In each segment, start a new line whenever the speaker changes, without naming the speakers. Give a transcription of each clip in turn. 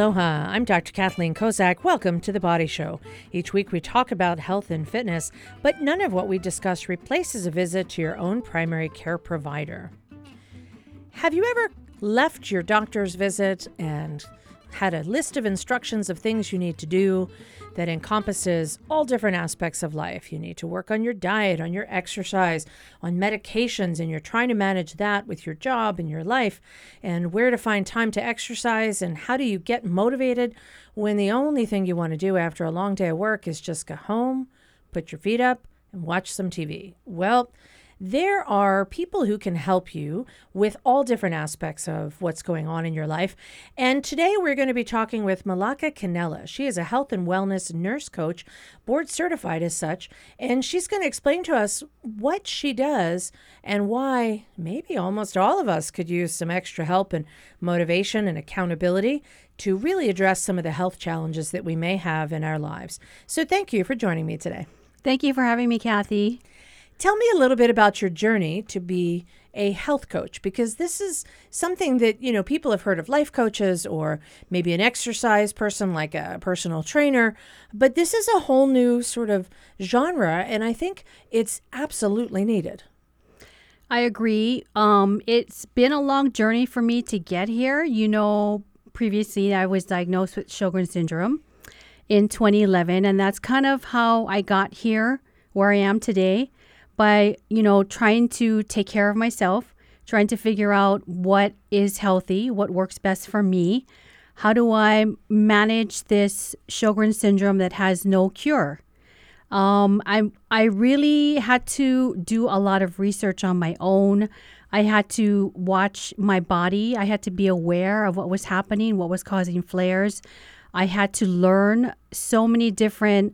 Aloha, I'm Dr. Kathleen Kozak. Welcome to The Body Show. Each week we talk about health and fitness, but none of what we discuss replaces a visit to your own primary care provider. Have you ever left your doctor's visit and had a list of instructions of things you need to do that encompasses all different aspects of life. You need to work on your diet, on your exercise, on medications, and you're trying to manage that with your job and your life, and where to find time to exercise, and how do you get motivated when the only thing you want to do after a long day of work is just go home, put your feet up, and watch some TV. Well, there are people who can help you with all different aspects of what's going on in your life. And today we're going to be talking with Melaca Cannella. She is a health and wellness nurse coach, board certified as such, and she's going to explain to us what she does and why maybe almost all of us could use some extra help and motivation and accountability to really address some of the health challenges that we may have in our lives. So thank you for joining me today.
Thank you for having me, Kathy.
Tell me a little bit about your journey to be a health coach because this is something that, you know, people have heard of life coaches or maybe an exercise person like a personal trainer, but this is a whole new sort of genre and I think it's absolutely needed.
I agree. Um, it's been a long journey for me to get here. You know, previously I was diagnosed with Sjogren's syndrome in 2011, and that's kind of how I got here where I am today by, you know, trying to take care of myself, trying to figure out what is healthy, what works best for me. How do I manage this Sjogren syndrome that has no cure? Um, I I really had to do a lot of research on my own. I had to watch my body. I had to be aware of what was happening, what was causing flares. I had to learn so many different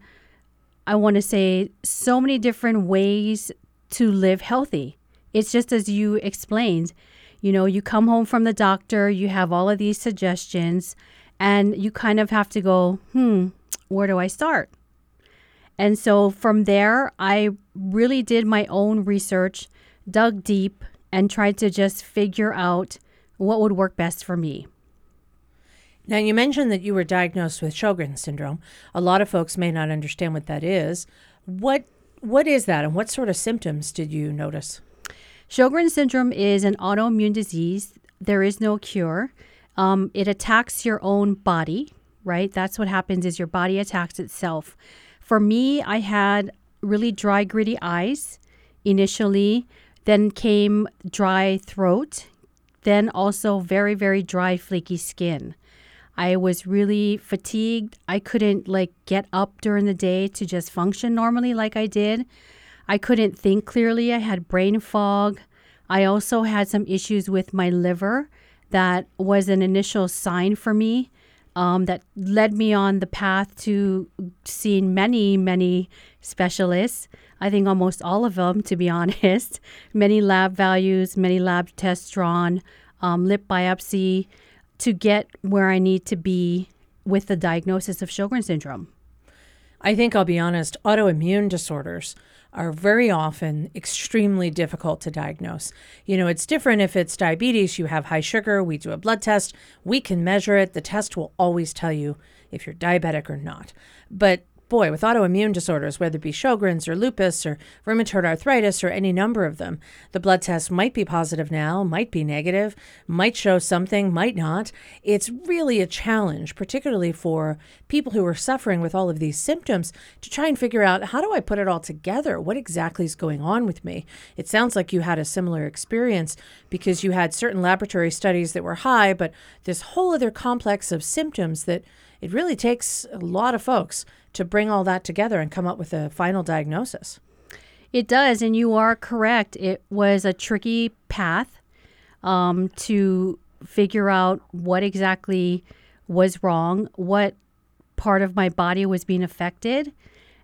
I want to say so many different ways to live healthy. It's just as you explained. You know, you come home from the doctor, you have all of these suggestions, and you kind of have to go, hmm, where do I start? And so from there, I really did my own research, dug deep, and tried to just figure out what would work best for me.
Now, you mentioned that you were diagnosed with Sjogren's syndrome. A lot of folks may not understand what that is. What what is that, and what sort of symptoms did you notice?
Sjogren's syndrome is an autoimmune disease. There is no cure. Um, it attacks your own body, right? That's what happens is your body attacks itself. For me, I had really dry, gritty eyes initially. Then came dry throat. Then also very, very dry, flaky skin. I was really fatigued. I couldn't like get up during the day to just function normally like I did. I couldn't think clearly. I had brain fog. I also had some issues with my liver that was an initial sign for me um, that led me on the path to seeing many, many specialists. I think almost all of them, to be honest. Many lab values, many lab tests drawn, um, lip biopsy to get where I need to be with the diagnosis of Sjogren syndrome?
I think I'll be honest, autoimmune disorders are very often extremely difficult to diagnose. You know, it's different if it's diabetes, you have high sugar, we do a blood test, we can measure it. The test will always tell you if you're diabetic or not. But boy, with autoimmune disorders, whether it be Sjogren's or lupus or rheumatoid arthritis or any number of them, the blood test might be positive now, might be negative, might show something, might not. It's really a challenge, particularly for people who are suffering with all of these symptoms, to try and figure out how do I put it all together? What exactly is going on with me? It sounds like you had a similar experience because you had certain laboratory studies that were high, but this whole other complex of symptoms that it really takes a lot of folks to bring all that together and come up with a final diagnosis.
It does, and you are correct. It was a tricky path um, to figure out what exactly was wrong, what part of my body was being affected.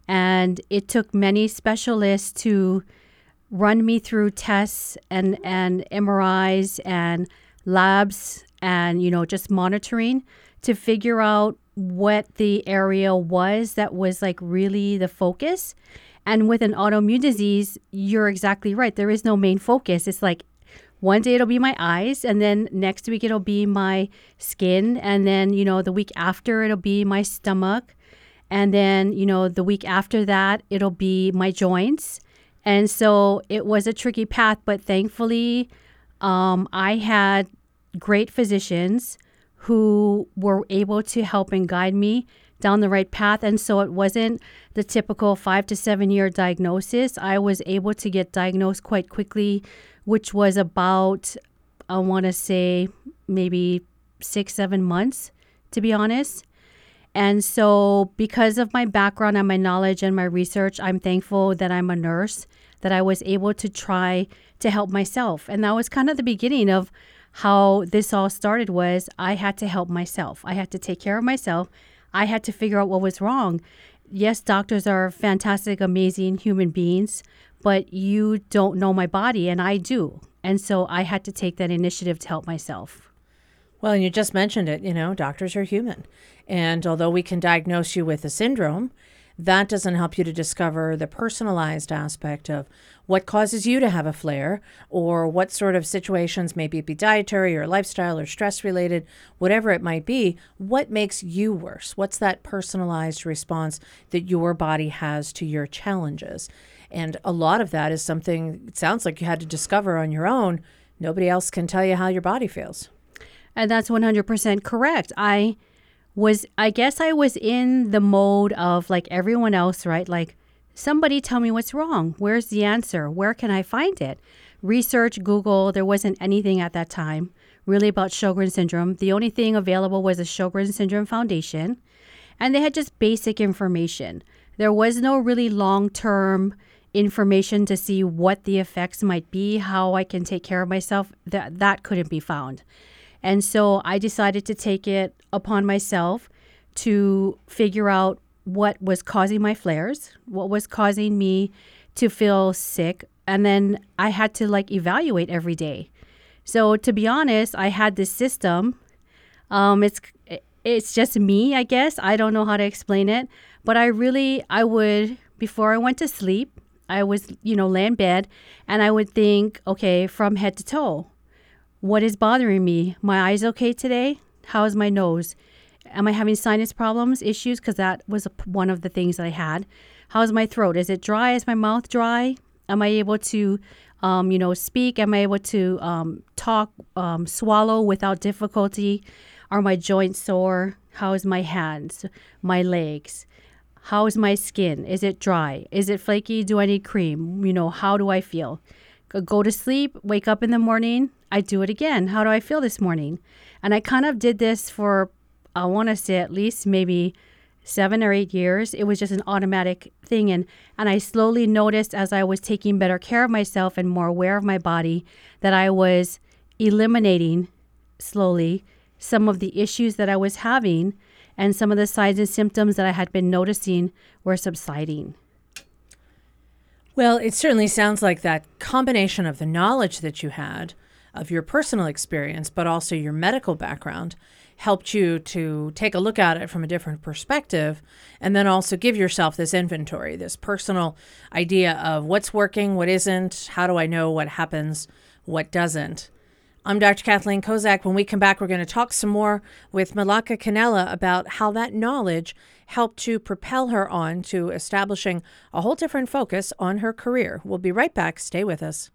And it took many specialists to run me through tests and, and MRIs and labs and, you know, just monitoring to figure out what the area was that was like really the focus. And with an autoimmune disease, you're exactly right. There is no main focus. It's like one day it'll be my eyes and then next week it'll be my skin and then you know the week after it'll be my stomach and then you know the week after that it'll be my joints and so it was a tricky path but thankfully um, i had great physicians who were able to help and guide me down the right path and so it wasn't the typical five to seven year diagnosis i was able to get diagnosed quite quickly which was about, I want to say, maybe six, seven months, to be honest. And so, because of my background and my knowledge and my research, I'm thankful that I'm a nurse, that I was able to try to help myself. And that was kind of the beginning of how this all started was I had to help myself. I had to take care of myself. I had to figure out what was wrong. Yes, doctors are fantastic, amazing human beings, but you don't know my body and I do. And so I had to take that initiative to help myself.
Well, and you just mentioned it, you know, doctors are human. And although we can diagnose you with a syndrome, that doesn't help you to discover the personalized aspect of what causes you to have a flare or what sort of situations, maybe it be dietary or lifestyle or stress related, whatever it might be, what makes you worse? What's that personalized response that your body has to your challenges? And a lot of that is something it sounds like you had to discover on your own. Nobody else can tell you how your body feels.
And that's 100% correct. I was, I guess I was in the mode of like everyone else, right? Like, somebody tell me what's wrong. Where's the answer? Where can I find it? Research, Google, there wasn't anything at that time really about Sjogren's syndrome. The only thing available was the Sjogren's syndrome foundation, and they had just basic information. There was no really long term information to see what the effects might be, how I can take care of myself, that that couldn't be found. And so I decided to take it upon myself to figure out what was causing my flares, what was causing me to feel sick, and then I had to like evaluate every day. So to be honest, I had this system. Um, it's it's just me, I guess. I don't know how to explain it, but I really I would before I went to sleep, I was, you know, lay in bed and I would think, okay, from head to toe, what is bothering me? My eyes okay today? How is my nose? Am I having sinus problems, issues? Because that was one of the things that I had. How's my throat? Is it dry? Is my mouth dry? Am I able to, um, you know, speak? Am I able to um, talk, um, swallow without difficulty? Are my joints sore? How is my hands, my legs? How is my skin? Is it dry? Is it flaky? Do I need cream? You know, how do I feel? Go to sleep, wake up in the morning, I do it again. How do I feel this morning? And I kind of did this for, I want to say at least maybe seven or eight years. It was just an automatic thing. And, and I slowly noticed as I was taking better care of myself and more aware of my body that I was eliminating slowly some of the issues that I was having and some of the signs and symptoms that I had been noticing were subsiding.
Well, it certainly sounds like that combination of the knowledge that you had of your personal experience, but also your medical background, helped you to take a look at it from a different perspective and then also give yourself this inventory, this personal idea of what's working, what isn't, how do I know what happens, what doesn't. I'm Dr. Kathleen Kozak. When we come back, we're going to talk some more with Melaca Cannella about how that knowledge helped to propel her on to establishing a whole different focus on her career. We'll be right back. Stay with us.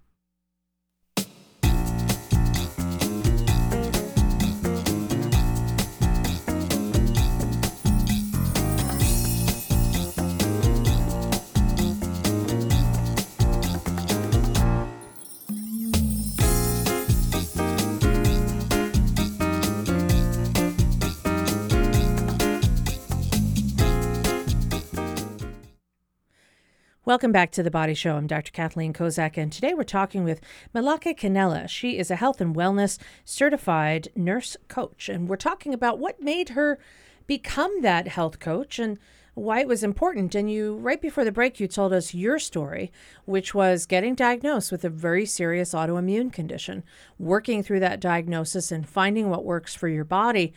Welcome back to the Body Show. I'm Dr. Kathleen Kozak, and today we're talking with Melaca Cannella. She is a health and wellness certified nurse coach, and we're talking about what made her become that health coach and why it was important. And you, right before the break, you told us your story, which was getting diagnosed with a very serious autoimmune condition, working through that diagnosis and finding what works for your body.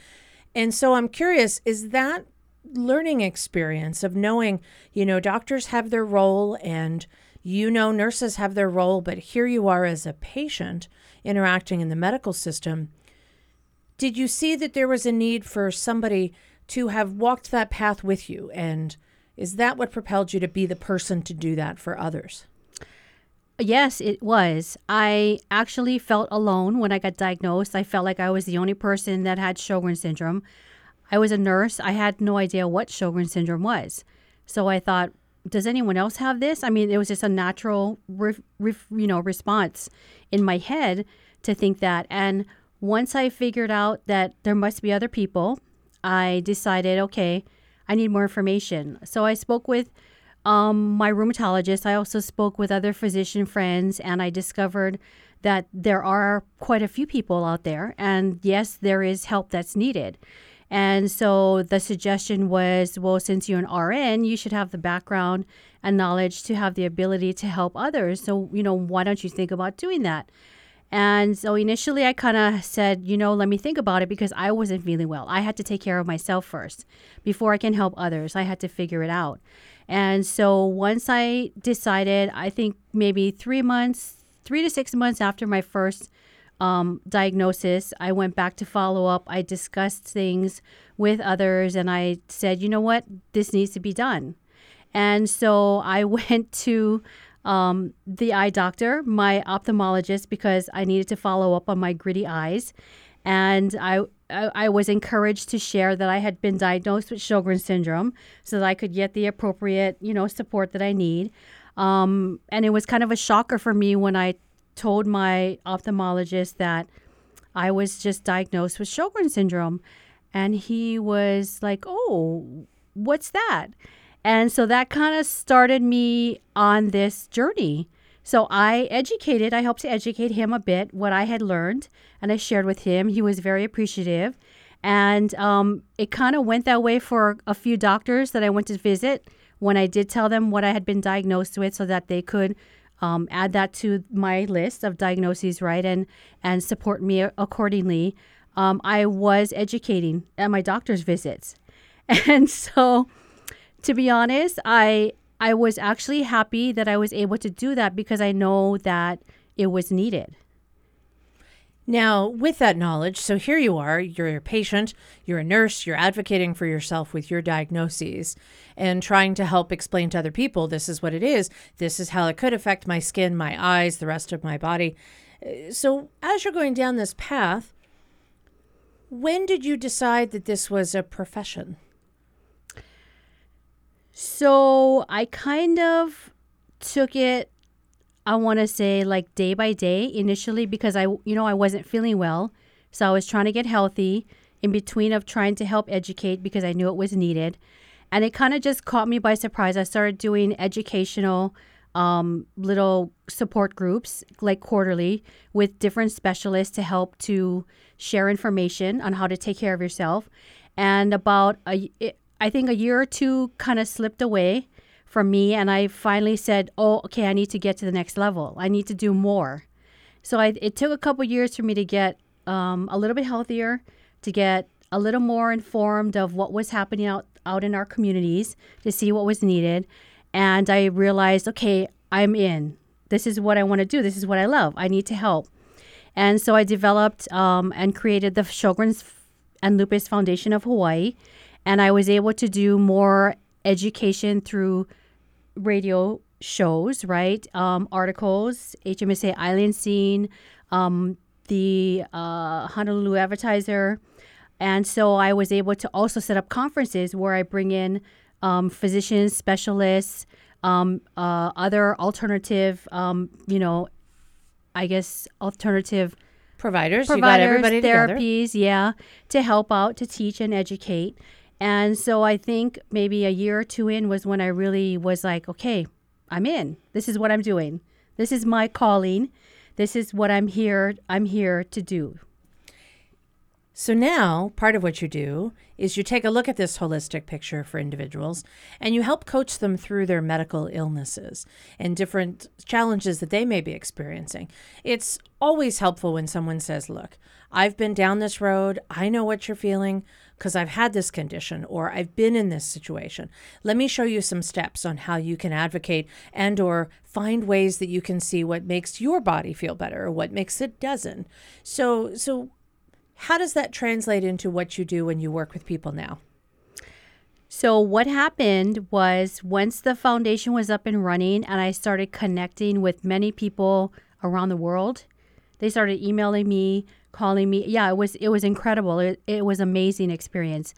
And so I'm curious, is that learning experience of knowing, you know, doctors have their role and You know, nurses have their role, but here you are as a patient interacting in the medical system. Did you see that there was a need for somebody to have walked that path with you? And is that what propelled you to be the person to do that for others?
Yes, it was. I actually felt alone when I got diagnosed. I felt like I was the only person that had Sjogren's syndrome. I was a nurse. I had no idea what Sjogren's syndrome was. So I thought, does anyone else have this? I mean, it was just a natural, you know, response in my head to think that. And once I figured out that there must be other people, I decided, okay, I need more information. So I spoke with um, my rheumatologist. I also spoke with other physician friends, and I discovered that there are quite a few people out there. And yes, there is help that's needed. And so the suggestion was well, since you're an RN, you should have the background and knowledge to have the ability to help others. So, you know, why don't you think about doing that? And so initially, I kind of said, you know, let me think about it because I wasn't feeling well. I had to take care of myself first before I can help others. I had to figure it out. And so once I decided, I think maybe three months, three to six months after my first um, diagnosis, I went back to follow up. I discussed things with others and I said, you know what, this needs to be done. And so I went to um, the eye doctor, my ophthalmologist, because I needed to follow up on my gritty eyes. And I, I, I was encouraged to share that I had been diagnosed with Sjogren's syndrome so that I could get the appropriate, you know, support that I need. Um, and it was kind of a shocker for me when I told my ophthalmologist that I was just diagnosed with Sjogren's syndrome. And he was like, Oh, what's that? And so that kind of started me on this journey. So I educated, I helped to educate him a bit what I had learned, and I shared with him. He was very appreciative. And um, it kind of went that way for a few doctors that I went to visit when I did tell them what I had been diagnosed with so that they could um, add that to my list of diagnoses, right, and, and support me accordingly. Um, I was educating at my doctor's visits. And so, to be honest, I I was actually happy that I was able to do that because I know that it was needed.
Now, with that knowledge, so here you are, you're a patient, you're a nurse, you're advocating for yourself with your diagnoses and trying to help explain to other people this is what it is, this is how it could affect my skin, my eyes, the rest of my body. Uh, so, as you're going down this path, when did you decide that this was a profession?
So I kind of took it, I want to say like day by day initially because I, you know, I wasn't feeling well. So I was trying to get healthy in between of trying to help educate because I knew it was needed. And it kind of just caught me by surprise. I started doing educational um, little support groups like quarterly with different specialists to help to share information on how to take care of yourself. And about a, it, I think a year or two kind of slipped away from me, and I finally said, "Oh, okay, I need to get to the next level. I need to do more." So I, it took a couple years for me to get um, a little bit healthier, to get a little more informed of what was happening out out in our communities, to see what was needed, and I realized, okay, I'm in. This is what I want to do. This is what I love. I need to help. And so I developed um, and created the Sjogren's and Lupus Foundation of Hawaii and I was able to do more education through radio shows, right? Um, articles, HMSA Island Scene, um, the uh, Honolulu Advertiser. And so I was able to also set up conferences where I bring in um, physicians, specialists, um, uh, other alternative, um, you know, I guess alternative
providers,
providers, therapies, together. yeah, to help out, to teach and educate. And so I think maybe a year or two in was when I really was like, okay, I'm in. This is what I'm doing. This is my calling. This is what I'm here I'm here to do.
So now, part of what you do is you take a look at this holistic picture for individuals and you help coach them through their medical illnesses and different challenges that they may be experiencing. It's always helpful when someone says, Look, I've been down this road. I know what you're feeling because I've had this condition or I've been in this situation. Let me show you some steps on how you can advocate and or find ways that you can see what makes your body feel better or what makes it doesn't. So so how does that translate into what you do when you work with people now?
So, what happened was once the foundation was up and running and I started connecting with many people around the world, they started emailing me, calling me. Yeah, it was it was incredible. It, it was amazing experience.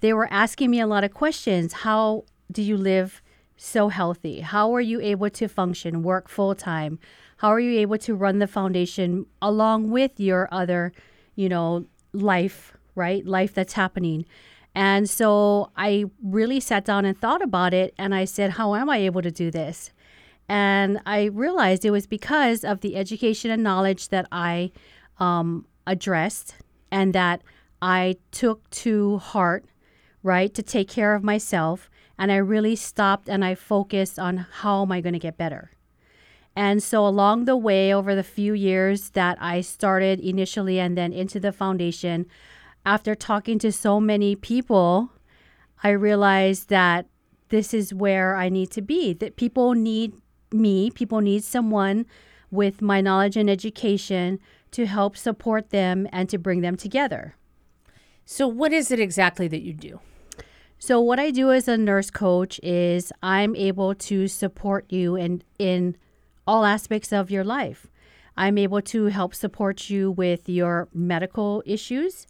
They were asking me a lot of questions. How do you live so healthy? How are you able to function, work full time? How are you able to run the foundation along with your other you know, life, right? Life that's happening. And so I really sat down and thought about it and I said, how am I able to do this? And I realized it was because of the education and knowledge that I um, addressed and that I took to heart, right, to take care of myself. And I really stopped and I focused on how am I going to get better. And so, along the way, over the few years that I started initially and then into the foundation, after talking to so many people, I realized that this is where I need to be. That people need me, people need someone with my knowledge and education to help support them and to bring them together.
So, what is it exactly that you do?
So, what I do as a nurse coach is I'm able to support you in, in all aspects of your life. I'm able to help support you with your medical issues.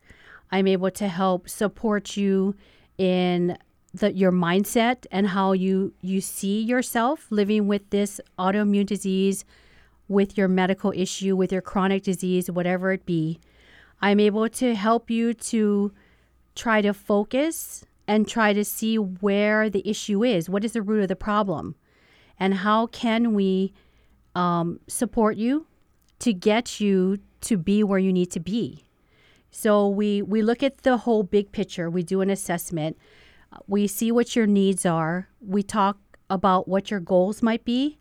I'm able to help support you in the, your mindset and how you, you see yourself living with this autoimmune disease, with your medical issue, with your chronic disease, whatever it be. I'm able to help you to try to focus and try to see where the issue is. What is the root of the problem? And how can we um, support you to get you to be where you need to be. So we we look at the whole big picture. We do an assessment. We see what your needs are. We talk about what your goals might be,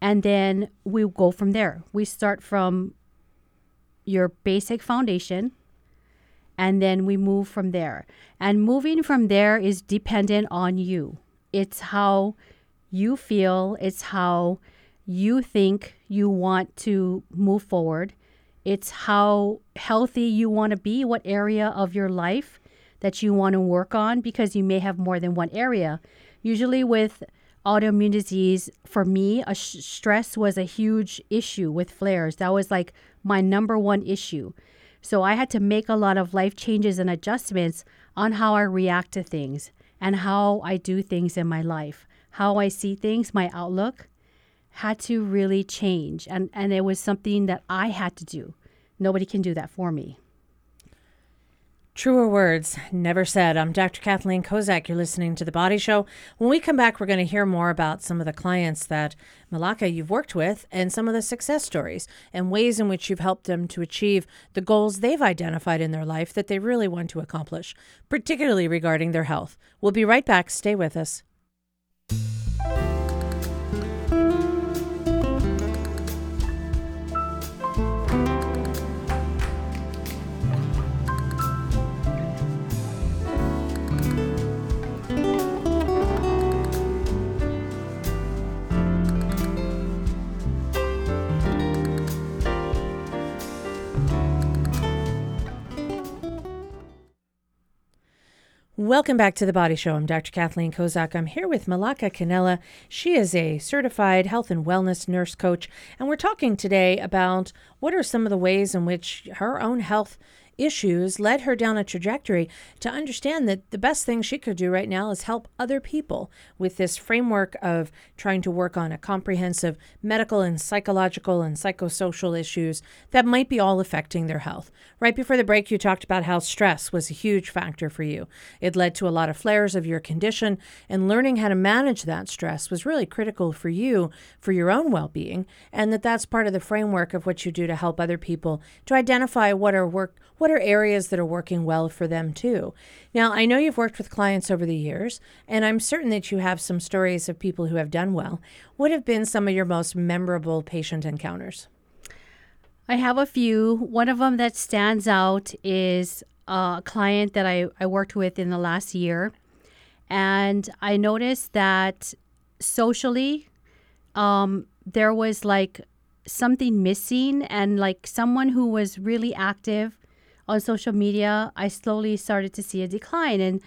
and then we go from there. We start from your basic foundation and then we move from there. And moving from there is dependent on you. It's how you feel, it's how you think you want to move forward. It's how healthy you want to be, what area of your life that you want to work on, because you may have more than one area. Usually, with autoimmune disease, for me, a sh- stress was a huge issue with flares. That was like my number one issue. So I had to make a lot of life changes and adjustments on how I react to things and how I do things in my life, how I see things, my outlook had to really change. And, and it was something that I had to do. Nobody can do that for me.
Truer words never said. I'm Dr. Kathleen Kozak. You're listening to The Body Show. When we come back, we're going to hear more about some of the clients that, Melaca, you've worked with and some of the success stories and ways in which you've helped them to achieve the goals they've identified in their life that they really want to accomplish, particularly regarding their health. We'll be right back. Stay with us. Welcome back to the Body Show. I'm Dr. Kathleen Kozak. I'm here with Melaca Cannella. She is a certified health and wellness nurse coach, and we're talking today about what are some of the ways in which her own health issues led her down a trajectory to understand that the best thing she could do right now is help other people with this framework of trying to work on a comprehensive medical and psychological and psychosocial issues that might be all affecting their health. Right before the break, you talked about how stress was a huge factor for you. It led to a lot of flares of your condition, and learning how to manage that stress was really critical for you for your own well being, and that that's part of the framework of what you do to help other people to identify what are work what what are areas that are working well for them too? Now, I know you've worked with clients over the years, and I'm certain that you have some stories of people who have done well. What have been some of your most memorable patient encounters?
I have a few. One of them that stands out is a client that I, I worked with in the last year. And I noticed that socially, um, there was like something missing, and like someone who was really active on social media, I slowly started to see a decline. And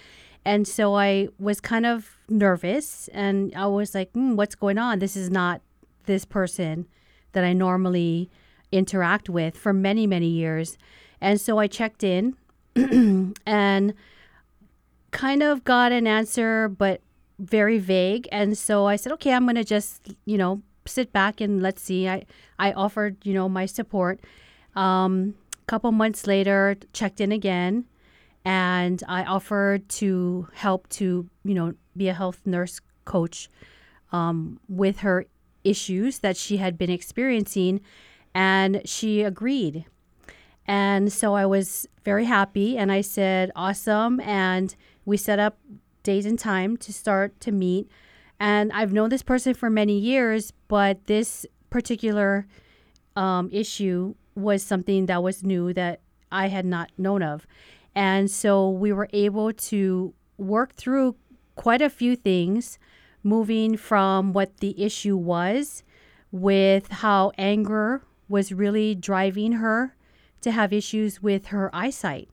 and so I was kind of nervous, and I was like, mm, "What's going on? This is not this person that I normally interact with for many many years." And so I checked in and kind of got an answer, but very vague. And so I said, okay, I'm going to just, you know, sit back and let's see. I, I offered, you know, my support. Um, a couple months later, checked in again, and I offered to help to, you know, be a health nurse coach um, with her issues that she had been experiencing. And she agreed. And so I was very happy and I said, awesome. And we set up days and time to start to meet. And I've known this person for many years, but this particular um, issue was something that was new that I had not known of. And so we were able to work through quite a few things, moving from what the issue was with how anger was really driving her to have issues with her eyesight.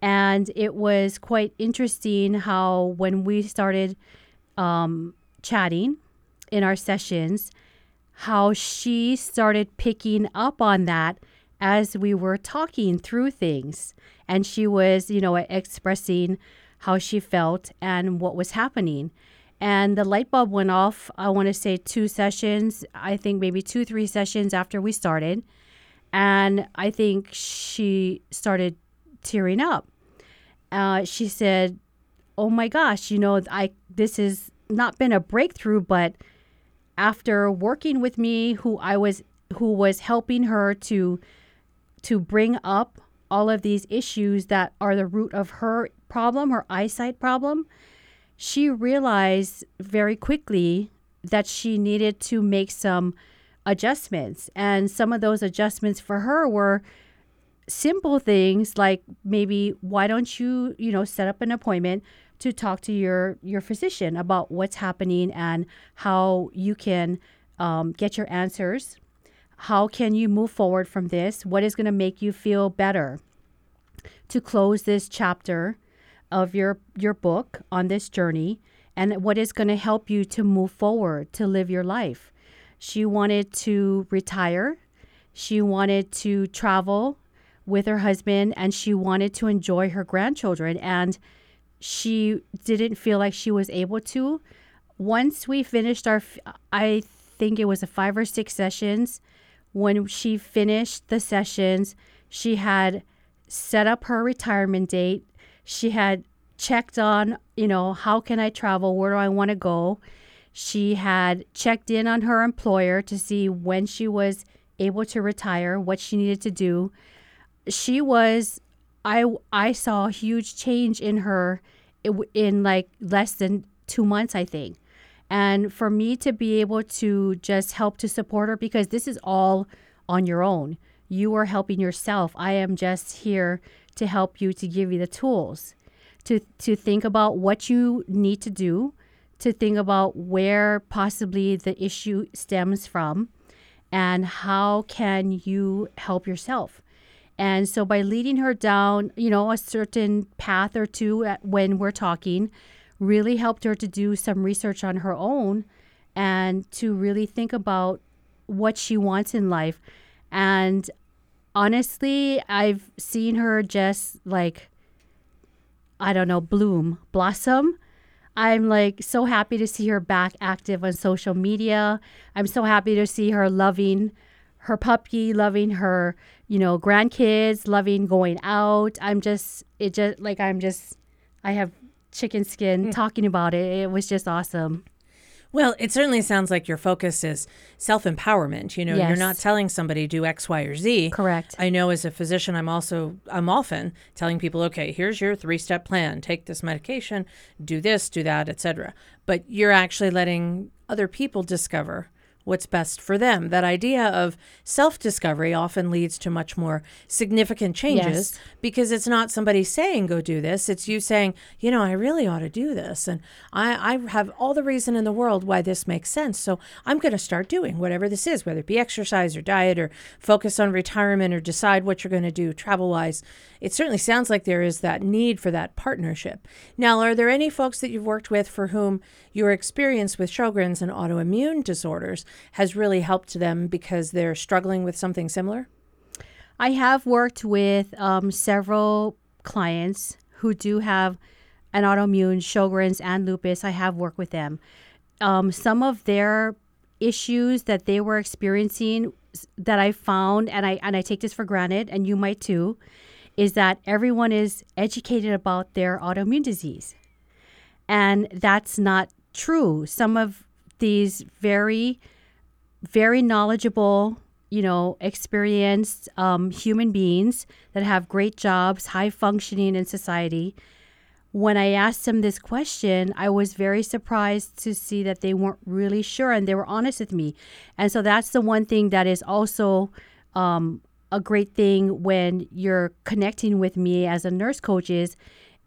And it was quite interesting how, when we started um, chatting in our sessions, how she started picking up on that as we were talking through things. And she was, you know, expressing how she felt and what was happening. And the light bulb went off, I want to say two sessions, I think maybe two, three sessions after we started. And I think she started tearing up. Uh, she said, "Oh my gosh, you know, I this has not been a breakthrough, but after working with me, who I was who was helping her to to bring up all of these issues that are the root of her problem, her eyesight problem, she realized very quickly that she needed to make some adjustments. And some of those adjustments for her were simple things like maybe why don't you, you know, set up an appointment to talk to your your physician about what's happening and how you can um, get your answers. How can you move forward from this? What is going to make you feel better to close this chapter of your your book on this journey and what is going to help you to move forward to live your life she wanted to retire. She wanted to travel with her husband and she wanted to enjoy her grandchildren. And she didn't feel like she was able to. Once we finished our, I think it was a five or six sessions. When she finished the sessions, she had set up her retirement date. She had checked on, you know, how can I travel? Where do I want to go? She had checked in on her employer to see when she was able to retire, what she needed to do. She was I I saw a huge change in her in like less than 2 months I think. And for me to be able to just help to support her because this is all on your own. You are helping yourself. I am just here to help you to give you the tools to to think about what you need to do to think about where possibly the issue stems from and how can you help yourself and so by leading her down you know a certain path or two when we're talking really helped her to do some research on her own and to really think about what she wants in life and honestly i've seen her just like i don't know bloom blossom I'm like so happy to see her back active on social media. I'm so happy to see her loving her puppy, loving her, you know, grandkids, loving going out. I'm just, it just, like, I'm just, I have chicken skin mm. talking about it. It was just awesome.
Well, it certainly sounds like your focus is self empowerment. You know, you're not telling somebody do X, Y, or Z.
Correct.
I know as a physician, I'm also I'm often telling people, okay, here's your three step plan. Take this medication, do this, do that, etc. But you're actually letting other people discover what's best for them. That idea of self discovery often leads to much more significant changes
Yes.
because it's not somebody saying go do this it's you saying you know i really ought to do this and i, I have all the reason in the world why this makes sense so i'm going to start doing whatever this is whether it be exercise or diet or focus on retirement or decide what you're going to do travel wise it certainly sounds like there is that need for that partnership now are there any folks that you've worked with for whom your experience with sjogren's and autoimmune disorders has really helped them because they're struggling with something similar
I have worked with um, several clients who do have an autoimmune, Sjogren's, and lupus. I have worked with them. Um, some of their issues that they were experiencing that I found, and I and I take this for granted, and you might too, is that everyone is educated about their autoimmune disease, and that's not true. Some of these very very knowledgeable, you know, experienced um, human beings that have great jobs, high functioning in society. When I asked them this question, I was very surprised to see that they weren't really sure and they were honest with me. And so that's the one thing that is also um, a great thing when you're connecting with me as a nurse coach is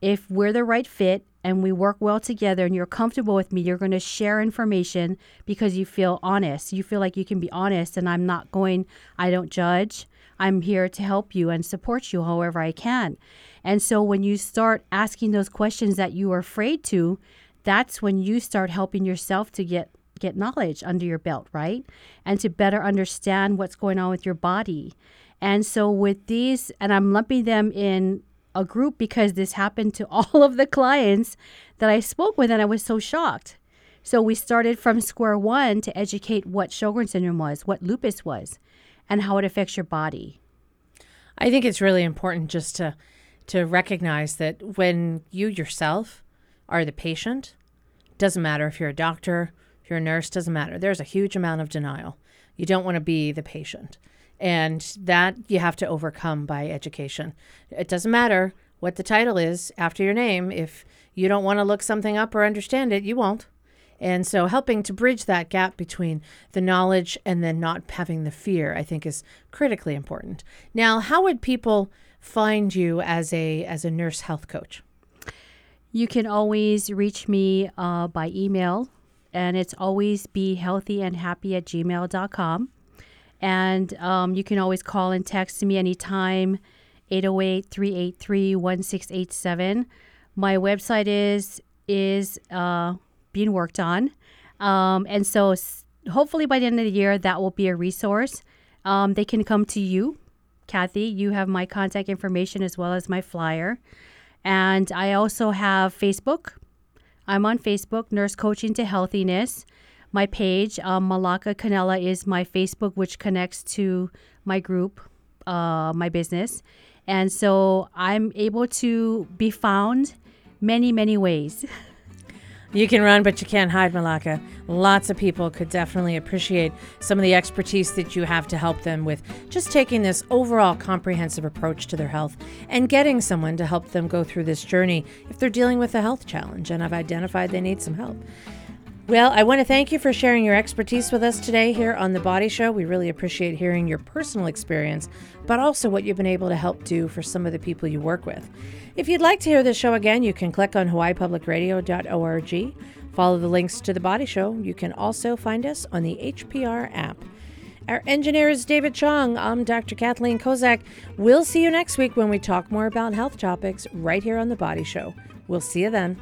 if we're the right fit and we work well together and you're comfortable with me, you're going to share information because you feel honest. You feel like you can be honest, and I'm not going, I don't judge. I'm here to help you and support you however I can. And so when you start asking those questions that you are afraid to, that's when you start helping yourself to get get knowledge under your belt, right? And to better understand what's going on with your body. And so with these and I'm lumping them in a group because this happened to all of the clients that I spoke with and I was so shocked. So we started from square one to educate what Sjogren's syndrome was, what lupus was, and how it affects your body.
I think it's really important just to to recognize that when you yourself are the patient, doesn't matter if you're a doctor, if you're a nurse, doesn't matter. There's a huge amount of denial. You don't want to be the patient. And that you have to overcome by education. It doesn't matter what the title is after your name. If you don't want to look something up or understand it, you won't. And so helping to bridge that gap between the knowledge and then not having the fear, I think is critically important. Now, how would people find you as a as a nurse health coach?
You can always reach me uh, by email, and it's always be healthy and happy at gmail.com. And um, you can always call and text me anytime, 808 383 1687. My website is is uh, being worked on. Um, and so hopefully by the end of the year, that will be a resource. Um, they can come to you, Kathy. You have my contact information as well as my flyer. And I also have Facebook. I'm on Facebook, Nurse Coaching to Healthiness. My page, um, Melaca Cannella, is my Facebook, which connects to my group, uh, my business. And so I'm able to be found many, many ways.
You can run, but you can't hide, Melaca. Lots of people could definitely appreciate some of the expertise that you have to help them with just taking this overall comprehensive approach to their health and getting someone to help them go through this journey if they're dealing with a health challenge and have identified they need some help. Well, I want to thank you for sharing your expertise with us today here on The Body Show. We really appreciate hearing your personal experience, but also what you've been able to help do for some of the people you work with. If you'd like to hear this show again, you can click on hawaiipublicradio.org. Follow the links to The Body Show. You can also find us on the HPR app. Our engineer is David Chong. I'm Dr. Kathleen Kozak. We'll see you next week when we talk more about health topics right here on The Body Show. We'll see you then.